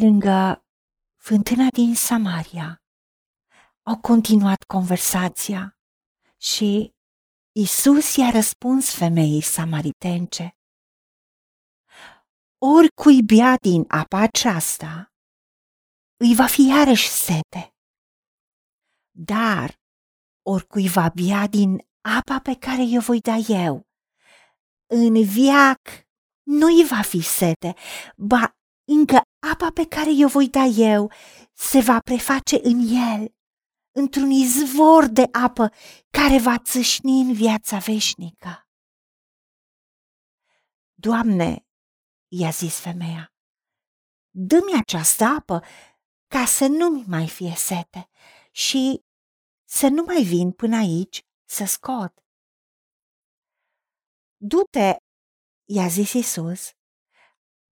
lângă fântâna din Samaria. Au continuat conversația și Isus i-a răspuns femeii samaritence. Oricui bea din apa aceasta, îi va fi iarăși sete. Dar oricui va bea din apa pe care eu voi da eu, în viac nu-i va fi sete, ba încă apa pe care eu voi da eu se va preface în el, într-un izvor de apă care va țâșni în viața veșnică. Doamne, i-a zis femeia, dă-mi această apă ca să nu-mi mai fie sete și să nu mai vin până aici să scot. Du-te, i-a zis Isus,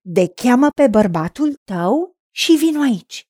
de cheamă pe bărbatul tău și vin aici.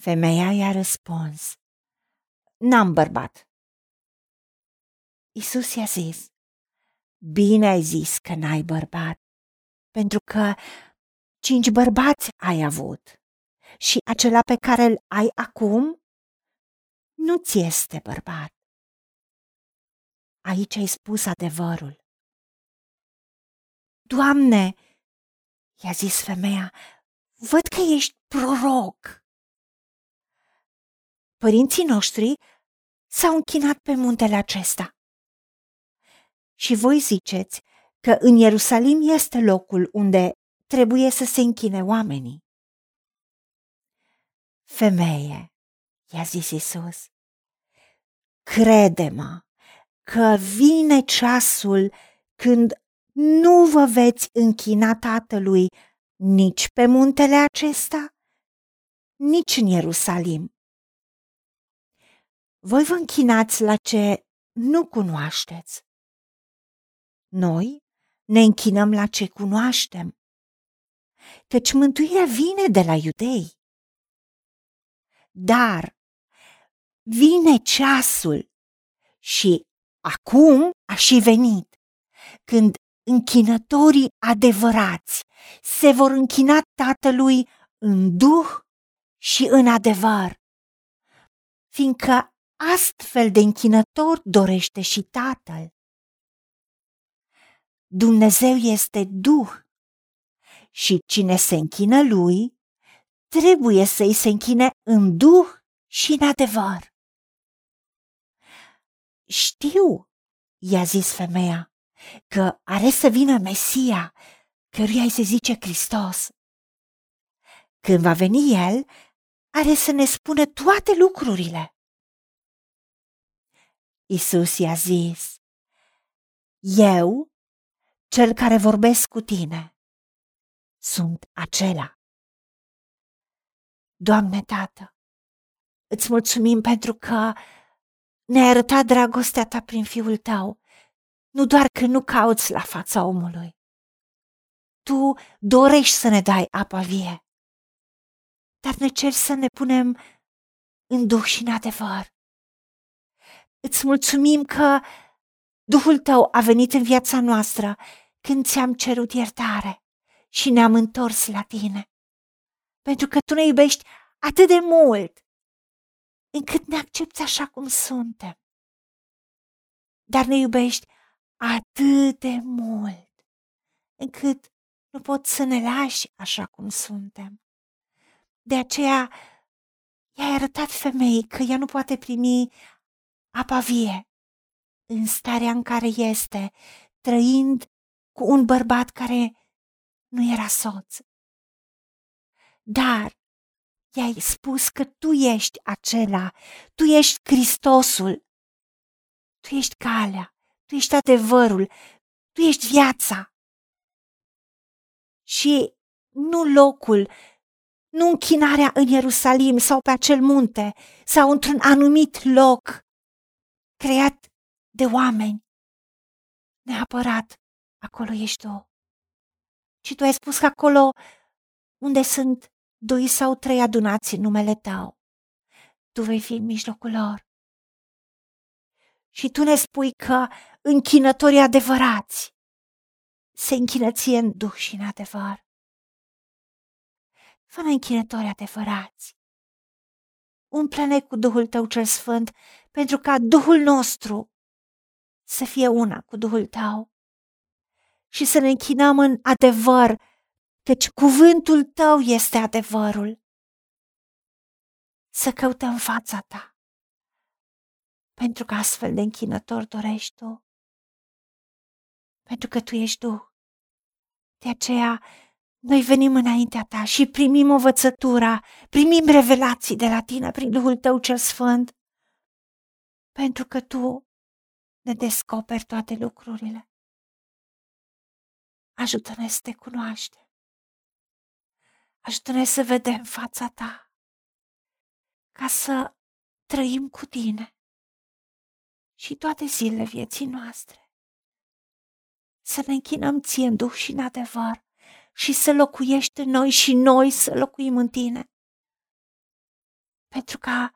Femeia i-a răspuns, N-am bărbat. Isus i-a zis, Bine ai zis că n-ai bărbat, pentru că cinci bărbați ai avut și acela pe care îl ai acum nu ți este bărbat. Aici ai spus adevărul. Doamne, i-a zis femeia, văd că ești proroc. Părinții noștri s-au închinat pe muntele acesta. Și voi ziceți că în Ierusalim este locul unde trebuie să se închine oamenii. Femeie, i-a zis Isus, crede-mă că vine ceasul când nu vă veți închina Tatălui nici pe muntele acesta, nici în Ierusalim. Voi vă închinați la ce nu cunoașteți. Noi ne închinăm la ce cunoaștem, căci mântuirea vine de la iudei. Dar vine ceasul și acum a și venit, când închinătorii adevărați se vor închina Tatălui în duh și în adevăr, fiindcă astfel de închinător dorește și Tatăl. Dumnezeu este Duh și cine se închină lui, trebuie să-i se închine în Duh și în adevăr. Știu, i-a zis femeia, că are să vină Mesia, căruia îi se zice Hristos. Când va veni El, are să ne spună toate lucrurile. Isus i-a zis, Eu, cel care vorbesc cu tine, sunt acela. Doamne Tată, îți mulțumim pentru că ne-ai arătat dragostea ta prin Fiul tău, nu doar că nu cauți la fața omului. Tu dorești să ne dai apa vie, dar ne ceri să ne punem în duh și în adevăr. Îți mulțumim că Duhul tău a venit în viața noastră când ți-am cerut iertare și ne-am întors la tine. Pentru că tu ne iubești atât de mult încât ne accepti așa cum suntem. Dar ne iubești atât de mult încât nu poți să ne lași așa cum suntem. De aceea i-ai arătat femeii că ea nu poate primi apa vie în starea în care este, trăind cu un bărbat care nu era soț. Dar i-ai spus că tu ești acela, tu ești Hristosul, tu ești calea, tu ești adevărul, tu ești viața. Și nu locul, nu închinarea în Ierusalim sau pe acel munte sau într-un anumit loc creat de oameni. Neapărat acolo ești tu. Și tu ai spus că acolo unde sunt doi sau trei adunați în numele tău, tu vei fi în mijlocul lor. Și tu ne spui că închinătorii adevărați se închină ție în duh și în adevăr. fă-ne închinători adevărați. Umple-ne cu Duhul Tău cel Sfânt, pentru ca Duhul nostru să fie una cu Duhul Tău și să ne închinăm în adevăr, căci cuvântul Tău este adevărul. Să căutăm fața Ta, pentru că astfel de închinător dorești Tu, pentru că Tu ești Duh. De aceea, noi venim înaintea ta și primim învățătura, primim revelații de la tine prin Duhul tău cel sfânt, pentru că tu ne descoperi toate lucrurile. Ajută-ne să te cunoaștem. Ajută-ne să vedem fața ta, ca să trăim cu tine și toate zilele vieții noastre. Să ne închinăm ție în duh și în adevăr și să locuiești în noi și noi să locuim în tine. Pentru ca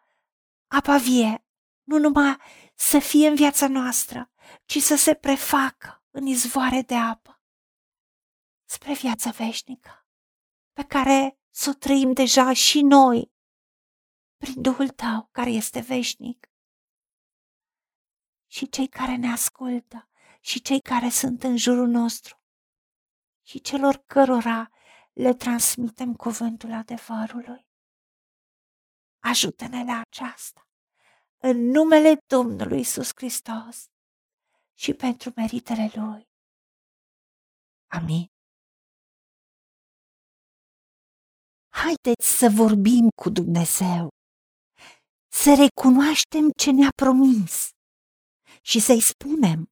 apa vie nu numai să fie în viața noastră, ci să se prefacă în izvoare de apă spre viața veșnică, pe care să o trăim deja și noi, prin Duhul Tău care este veșnic. Și cei care ne ascultă și cei care sunt în jurul nostru și celor cărora le transmitem cuvântul adevărului. Ajută-ne la aceasta, în numele Domnului Isus Hristos și pentru meritele Lui. Amin. Haideți să vorbim cu Dumnezeu, să recunoaștem ce ne-a promis și să-i spunem,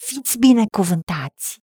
Fiți binecuvântați!